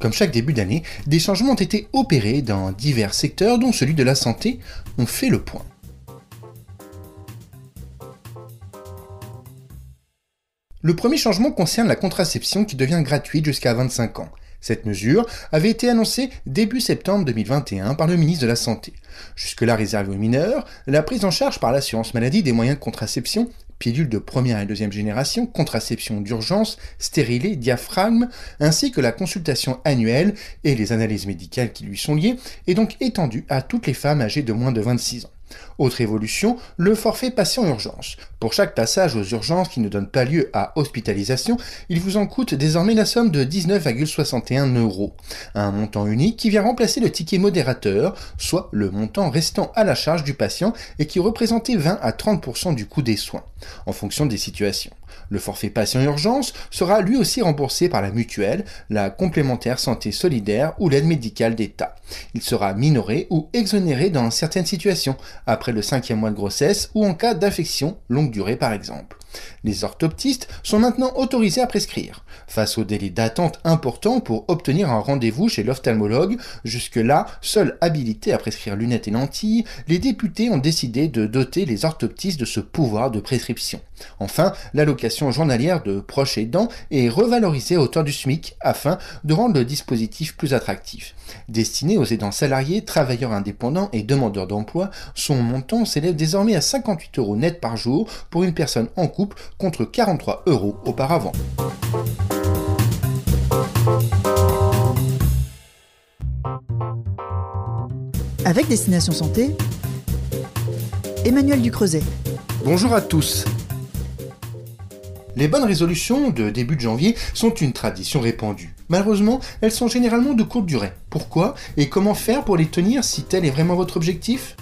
Comme chaque début d'année, des changements ont été opérés dans divers secteurs, dont celui de la santé. On fait le point. Le premier changement concerne la contraception qui devient gratuite jusqu'à 25 ans. Cette mesure avait été annoncée début septembre 2021 par le ministre de la Santé. Jusque-là réservée aux mineurs, la prise en charge par l'assurance maladie des moyens de contraception pilules de première et deuxième génération, contraception d'urgence, stérilé, diaphragme, ainsi que la consultation annuelle et les analyses médicales qui lui sont liées, est donc étendue à toutes les femmes âgées de moins de 26 ans. Autre évolution, le forfait patient urgence. Pour chaque passage aux urgences qui ne donne pas lieu à hospitalisation, il vous en coûte désormais la somme de 19,61 euros. Un montant unique qui vient remplacer le ticket modérateur, soit le montant restant à la charge du patient et qui représentait 20 à 30% du coût des soins, en fonction des situations. Le forfait patient urgence sera lui aussi remboursé par la mutuelle, la complémentaire santé solidaire ou l'aide médicale d'État. Il sera minoré ou exonéré dans certaines situations, après le cinquième mois de grossesse ou en cas d'infection longue durée par exemple. Les orthoptistes sont maintenant autorisés à prescrire. Face au délai d'attente important pour obtenir un rendez-vous chez l'ophtalmologue, jusque-là, seuls habilités à prescrire lunettes et lentilles, les députés ont décidé de doter les orthoptistes de ce pouvoir de prescription. Enfin, l'allocation journalière de proches aidants est revalorisée à hauteur du SMIC afin de rendre le dispositif plus attractif. Destiné aux aidants salariés, travailleurs indépendants et demandeurs d'emploi, son montant s'élève désormais à 58 euros net par jour pour une personne en couple contre 43 euros auparavant. Avec Destination Santé, Emmanuel Ducreuset. Bonjour à tous. Les bonnes résolutions de début de janvier sont une tradition répandue. Malheureusement, elles sont généralement de courte durée. Pourquoi et comment faire pour les tenir si tel est vraiment votre objectif?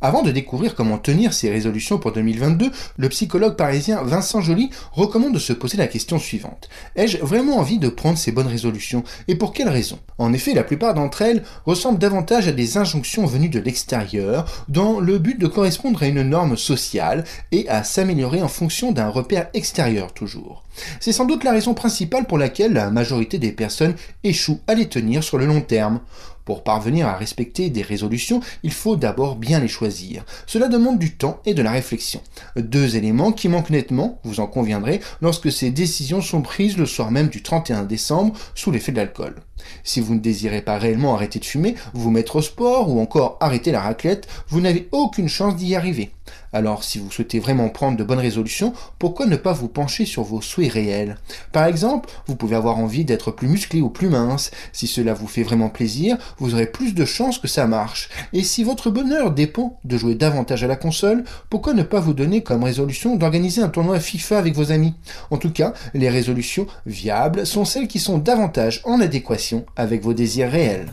Avant de découvrir comment tenir ses résolutions pour 2022, le psychologue parisien Vincent Joly recommande de se poser la question suivante. Ai-je vraiment envie de prendre ces bonnes résolutions Et pour quelles raisons? En effet, la plupart d'entre elles ressemblent davantage à des injonctions venues de l'extérieur, dans le but de correspondre à une norme sociale et à s'améliorer en fonction d'un repère extérieur toujours. C'est sans doute la raison principale pour laquelle la majorité des personnes échouent à les tenir sur le long terme. Pour parvenir à respecter des résolutions, il faut d'abord bien les choisir. Cela demande du temps et de la réflexion. Deux éléments qui manquent nettement, vous en conviendrez, lorsque ces décisions sont prises le soir même du 31 décembre sous l'effet de l'alcool. Si vous ne désirez pas réellement arrêter de fumer, vous mettre au sport ou encore arrêter la raclette, vous n'avez aucune chance d'y arriver. Alors si vous souhaitez vraiment prendre de bonnes résolutions, pourquoi ne pas vous pencher sur vos souhaits réels? Par exemple, vous pouvez avoir envie d'être plus musclé ou plus mince. Si cela vous fait vraiment plaisir, vous aurez plus de chances que ça marche. Et si votre bonheur dépend de jouer davantage à la console, pourquoi ne pas vous donner comme résolution d'organiser un tournoi FIFA avec vos amis? En tout cas, les résolutions viables sont celles qui sont davantage en adéquation avec vos désirs réels.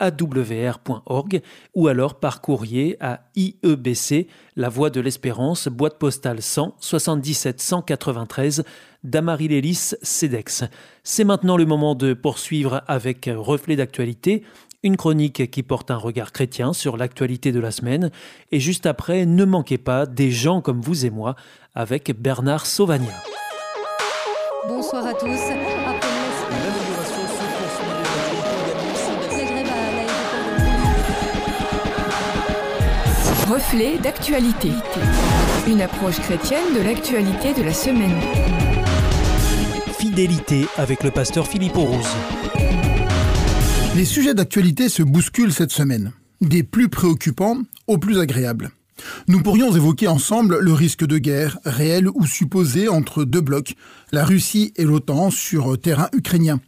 awr.org ou alors par courrier à IEBC, La Voie de l'Espérance, boîte postale 100 77 193 d'Amarie-Lélis CEDEX. C'est maintenant le moment de poursuivre avec Reflet d'actualité une chronique qui porte un regard chrétien sur l'actualité de la semaine, et juste après, ne manquez pas des gens comme vous et moi avec Bernard Sauvagna. Bonsoir à tous. Reflet d'actualité. Une approche chrétienne de l'actualité de la semaine. Fidélité avec le pasteur Philippe Rose. Les sujets d'actualité se bousculent cette semaine, des plus préoccupants aux plus agréables. Nous pourrions évoquer ensemble le risque de guerre, réel ou supposé, entre deux blocs, la Russie et l'OTAN sur terrain ukrainien,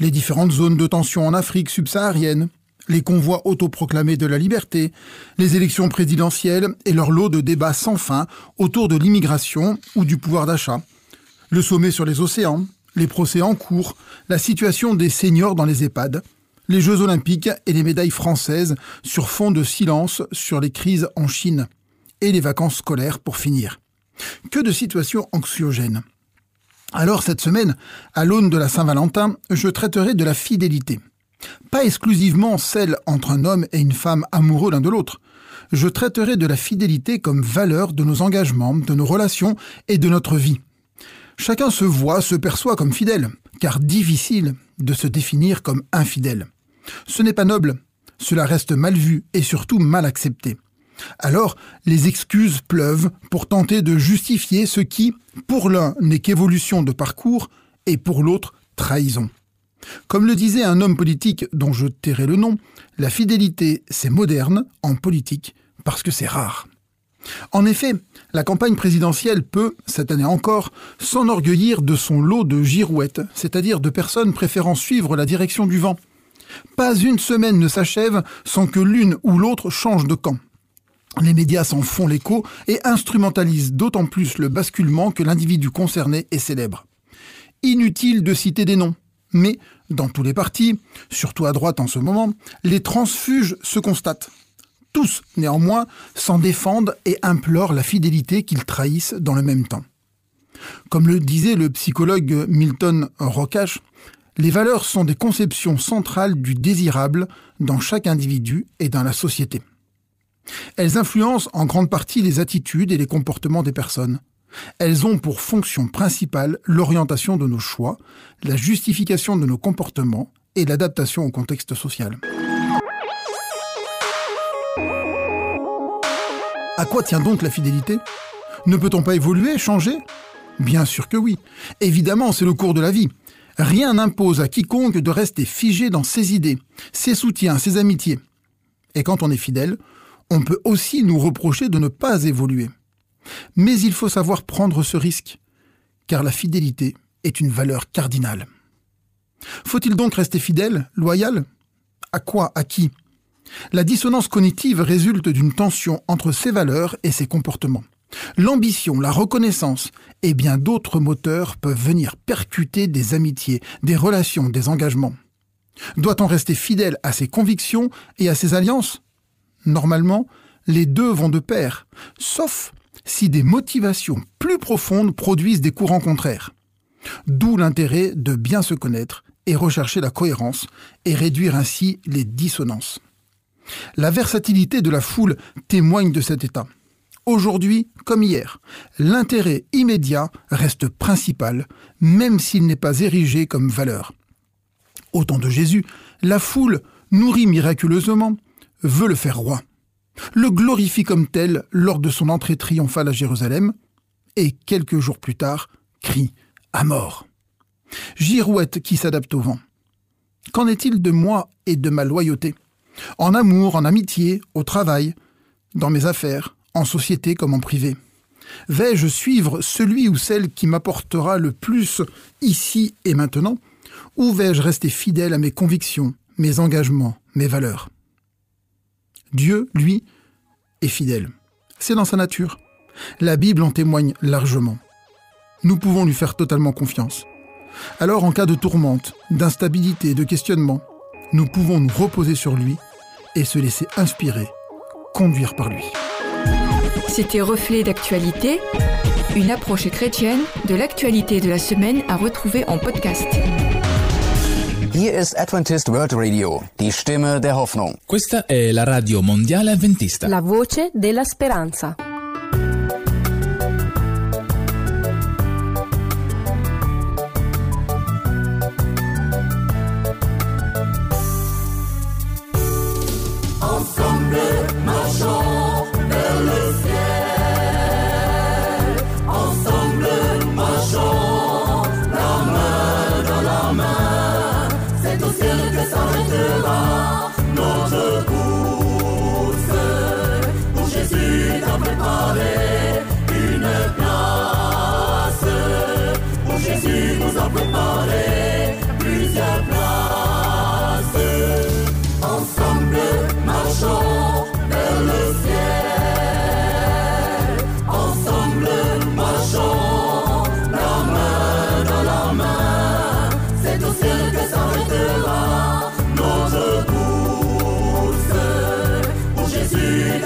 les différentes zones de tension en Afrique subsaharienne, les convois autoproclamés de la liberté, les élections présidentielles et leur lot de débats sans fin autour de l'immigration ou du pouvoir d'achat, le sommet sur les océans, les procès en cours, la situation des seniors dans les EHPAD, les Jeux olympiques et les médailles françaises sur fond de silence sur les crises en Chine, et les vacances scolaires pour finir. Que de situations anxiogènes. Alors cette semaine, à l'aune de la Saint-Valentin, je traiterai de la fidélité. Pas exclusivement celle entre un homme et une femme amoureux l'un de l'autre. Je traiterai de la fidélité comme valeur de nos engagements, de nos relations et de notre vie. Chacun se voit, se perçoit comme fidèle, car difficile de se définir comme infidèle. Ce n'est pas noble, cela reste mal vu et surtout mal accepté. Alors, les excuses pleuvent pour tenter de justifier ce qui, pour l'un, n'est qu'évolution de parcours et pour l'autre, trahison. Comme le disait un homme politique dont je tairai le nom, la fidélité, c'est moderne en politique parce que c'est rare. En effet, la campagne présidentielle peut, cette année encore, s'enorgueillir de son lot de girouettes, c'est-à-dire de personnes préférant suivre la direction du vent, pas une semaine ne s'achève sans que l'une ou l'autre change de camp. Les médias s'en font l'écho et instrumentalisent d'autant plus le basculement que l'individu concerné est célèbre. Inutile de citer des noms, mais dans tous les partis, surtout à droite en ce moment, les transfuges se constatent. Tous, néanmoins, s'en défendent et implorent la fidélité qu'ils trahissent dans le même temps. Comme le disait le psychologue Milton Rocache, les valeurs sont des conceptions centrales du désirable dans chaque individu et dans la société. Elles influencent en grande partie les attitudes et les comportements des personnes. Elles ont pour fonction principale l'orientation de nos choix, la justification de nos comportements et l'adaptation au contexte social. À quoi tient donc la fidélité? Ne peut-on pas évoluer, changer? Bien sûr que oui. Évidemment, c'est le cours de la vie. Rien n'impose à quiconque de rester figé dans ses idées, ses soutiens, ses amitiés. Et quand on est fidèle, on peut aussi nous reprocher de ne pas évoluer. Mais il faut savoir prendre ce risque, car la fidélité est une valeur cardinale. Faut-il donc rester fidèle, loyal? À quoi À qui? La dissonance cognitive résulte d'une tension entre ses valeurs et ses comportements. L'ambition, la reconnaissance et bien d'autres moteurs peuvent venir percuter des amitiés, des relations, des engagements. Doit-on rester fidèle à ses convictions et à ses alliances? Normalement, les deux vont de pair, sauf si des motivations plus profondes produisent des courants contraires. D'où l'intérêt de bien se connaître et rechercher la cohérence et réduire ainsi les dissonances. La versatilité de la foule témoigne de cet état. Aujourd'hui comme hier, l'intérêt immédiat reste principal, même s'il n'est pas érigé comme valeur. Au temps de Jésus, la foule, nourrie miraculeusement, veut le faire roi. Le glorifie comme tel lors de son entrée triomphale à Jérusalem, et quelques jours plus tard, crie à mort. Girouette qui s'adapte au vent. Qu'en est-il de moi et de ma loyauté? En amour, en amitié, au travail, dans mes affaires, en société comme en privé Vais-je suivre celui ou celle qui m'apportera le plus ici et maintenant Ou vais-je rester fidèle à mes convictions, mes engagements, mes valeurs? Dieu, lui, est fidèle. C'est dans sa nature. La Bible en témoigne largement. Nous pouvons lui faire totalement confiance. Alors en cas de tourmente, d'instabilité, de questionnement, nous pouvons nous reposer sur lui et se laisser inspirer, conduire par lui. C'était Reflet d'actualité, une approche chrétienne de l'actualité de la semaine à retrouver en podcast. Hier ist Adventist World Radio, die Stimme der Hoffnung. Questa è la radio mondiale avventista. La voce della speranza.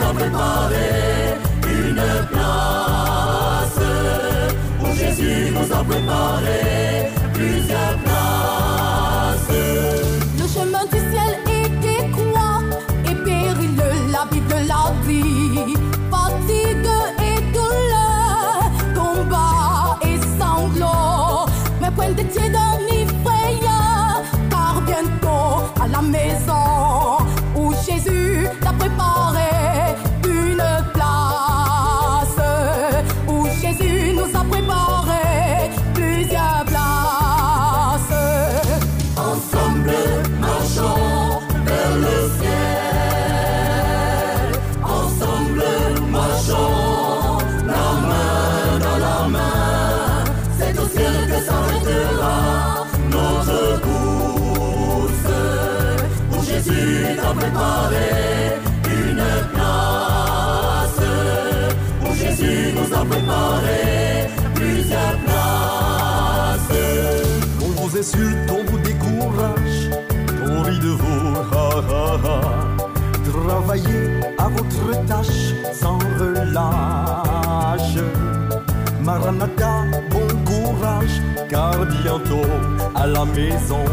T'a préparé une place. Où Jésus nous a préparé T'a préparé une place. Où Jésus nous a préparé plusieurs places. On vous insulte, on vous décourage, on rit de ha. Travaillez à votre tâche sans relâche. Maranatha, bon courage, car bientôt à la maison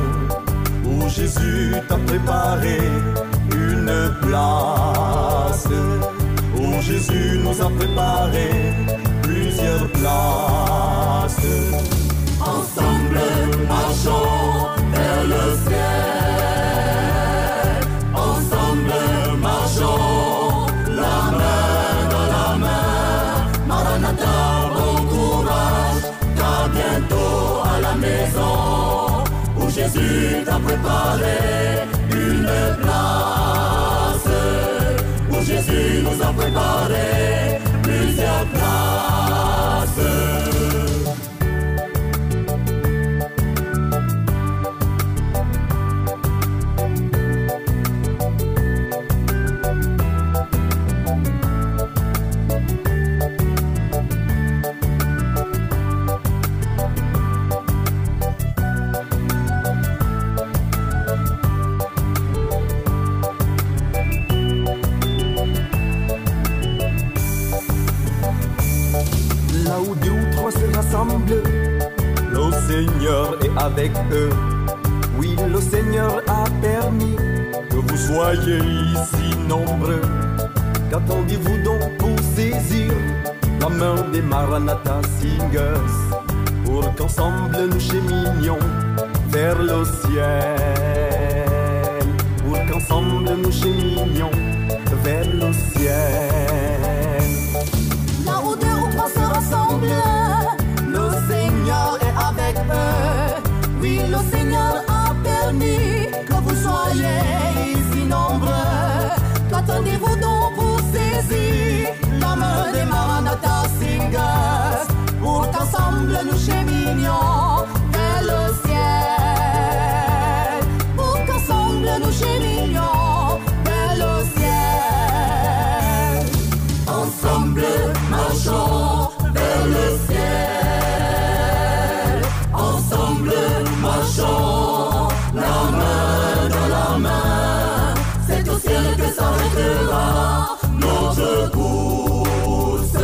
où Jésus t'a préparé une place. Où Jésus nous a préparé plusieurs places. Ensemble, marchons vers le ciel. Jésus t'a préparé une place. Où Jésus nous a préparé plusieurs places. Le Seigneur est avec eux. Oui, le Seigneur a permis que vous soyez ici nombreux. Qu'attendez-vous donc pour saisir la main des Maranatha Singers pour qu'ensemble nous cheminions vers le ciel? Pour qu'ensemble nous cheminions vers le ciel. Là où deux ou trois se rassemblent, oui, le Seigneur a permis que vous soyez si nombreux. Qu'attendez-vous donc pour saisir l'âme des Maranatha Singers? Pour qu'ensemble nous cheminions vers le ciel. Pour qu'ensemble nous cheminions. sera notre course.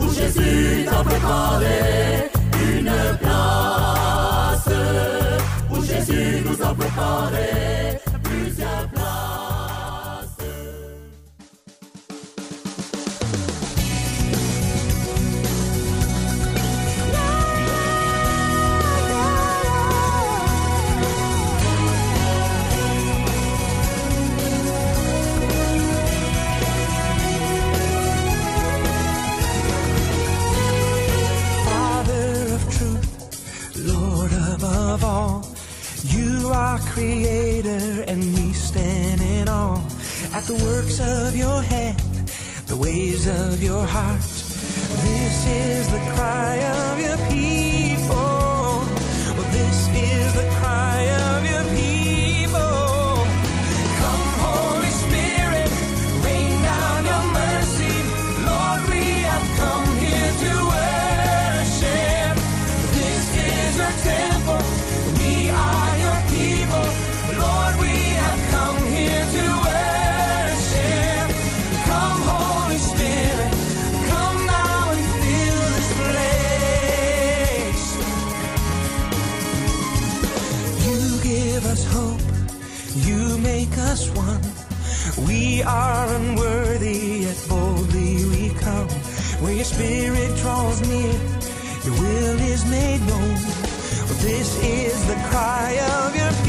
Où Jésus t'a préparé une place. Où Jésus nous a préparé creator and we stand in awe at the works of your hand, the ways of your heart. This is the cry of your people. We are unworthy, yet boldly we come. Where your spirit draws near, your will is made known. This is the cry of your people.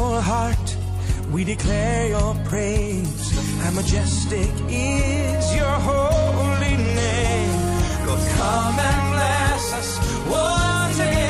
Grateful heart, we declare your praise. How majestic is your holy name. Lord, come and bless us once again.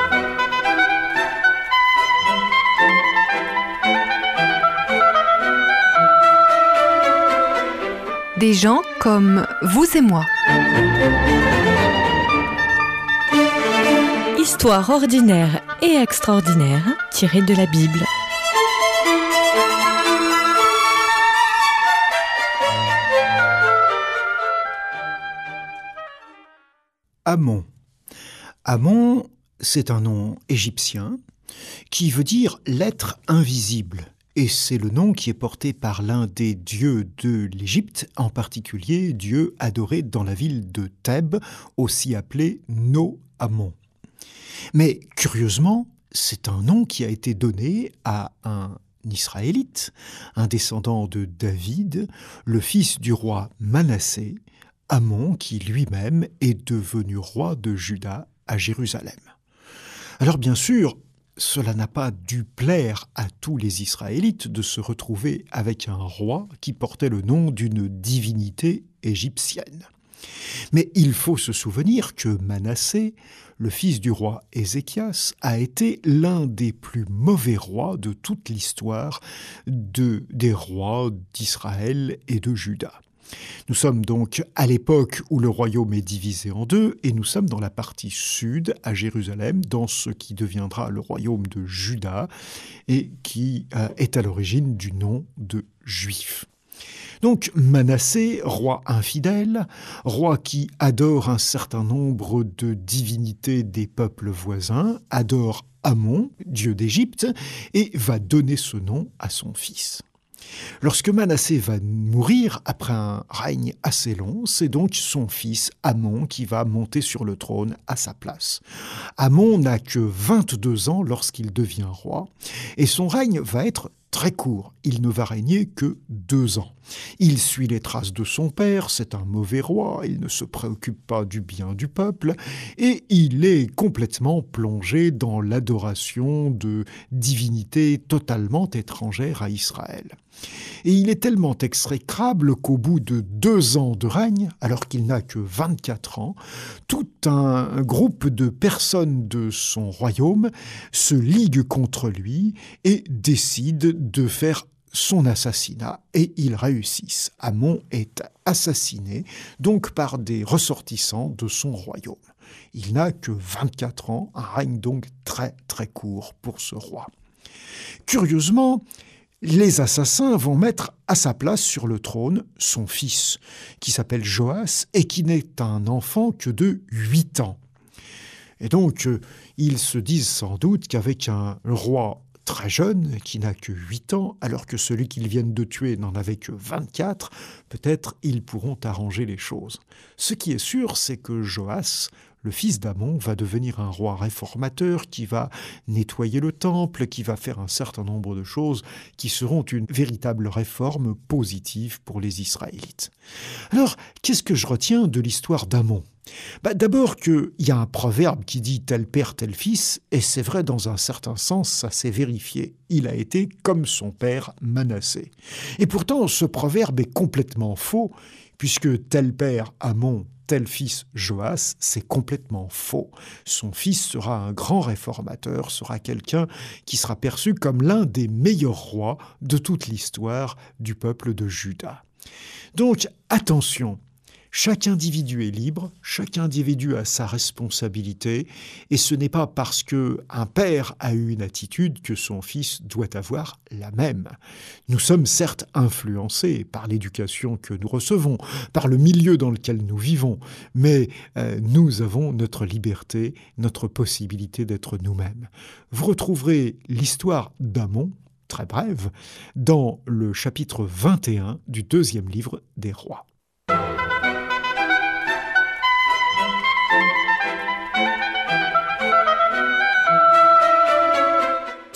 Des gens comme vous et moi. Histoire ordinaire et extraordinaire tirée de la Bible. Amon. Amon, c'est un nom égyptien qui veut dire l'être invisible. Et c'est le nom qui est porté par l'un des dieux de l'Égypte, en particulier Dieu adoré dans la ville de Thèbes, aussi appelé No-Amon. Mais curieusement, c'est un nom qui a été donné à un Israélite, un descendant de David, le fils du roi Manassé, Amon qui lui-même est devenu roi de Juda à Jérusalem. Alors bien sûr, cela n'a pas dû plaire à tous les Israélites de se retrouver avec un roi qui portait le nom d'une divinité égyptienne. Mais il faut se souvenir que Manassé, le fils du roi Ézéchias, a été l'un des plus mauvais rois de toute l'histoire de, des rois d'Israël et de Juda. Nous sommes donc à l'époque où le royaume est divisé en deux et nous sommes dans la partie sud, à Jérusalem, dans ce qui deviendra le royaume de Juda et qui euh, est à l'origine du nom de Juif. Donc Manassé, roi infidèle, roi qui adore un certain nombre de divinités des peuples voisins, adore Amon, dieu d'Égypte, et va donner ce nom à son fils. Lorsque Manassé va mourir après un règne assez long, c'est donc son fils Amon qui va monter sur le trône à sa place. Amon n'a que 22 ans lorsqu'il devient roi, et son règne va être très court. Il ne va régner que deux ans. Il suit les traces de son père, c'est un mauvais roi, il ne se préoccupe pas du bien du peuple, et il est complètement plongé dans l'adoration de divinités totalement étrangères à Israël. Et il est tellement exécrable qu'au bout de deux ans de règne, alors qu'il n'a que 24 ans, tout un groupe de personnes de son royaume se ligue contre lui et décide de faire son assassinat et ils réussissent. Amon est assassiné donc par des ressortissants de son royaume. Il n'a que 24 ans, un règne donc très très court pour ce roi. Curieusement, les assassins vont mettre à sa place sur le trône son fils, qui s'appelle Joas et qui n'est un enfant que de 8 ans. Et donc, euh, ils se disent sans doute qu'avec un roi très jeune, qui n'a que 8 ans, alors que celui qu'ils viennent de tuer n'en avait que 24, peut-être ils pourront arranger les choses. Ce qui est sûr, c'est que Joas, le fils d'Amon va devenir un roi réformateur qui va nettoyer le temple, qui va faire un certain nombre de choses qui seront une véritable réforme positive pour les Israélites. Alors, qu'est-ce que je retiens de l'histoire d'Amon? Bah, D'abord qu'il y a un proverbe qui dit tel père, tel fils, et c'est vrai dans un certain sens, ça s'est vérifié. Il a été comme son père Manassé. Et pourtant, ce proverbe est complètement faux, puisque tel père Amon, tel fils Joas, c'est complètement faux. Son fils sera un grand réformateur, sera quelqu'un qui sera perçu comme l'un des meilleurs rois de toute l'histoire du peuple de Juda. Donc attention, chaque individu est libre, chaque individu a sa responsabilité, et ce n'est pas parce que un père a eu une attitude que son fils doit avoir la même. Nous sommes certes influencés par l'éducation que nous recevons, par le milieu dans lequel nous vivons, mais euh, nous avons notre liberté, notre possibilité d'être nous-mêmes. Vous retrouverez l'histoire d'Amon, très brève, dans le chapitre 21 du deuxième livre des rois.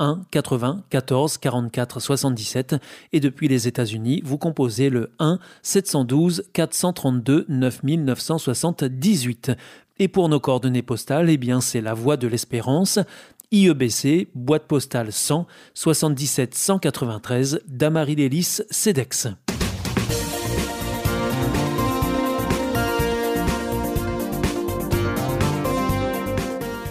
1 80 14 44 77 et depuis les États-Unis, vous composez le 1 712 432 9978. Et pour nos coordonnées postales, eh bien c'est la Voie de l'Espérance, IEBC, boîte postale 100 77 193 Damary-Lélis, CEDEX.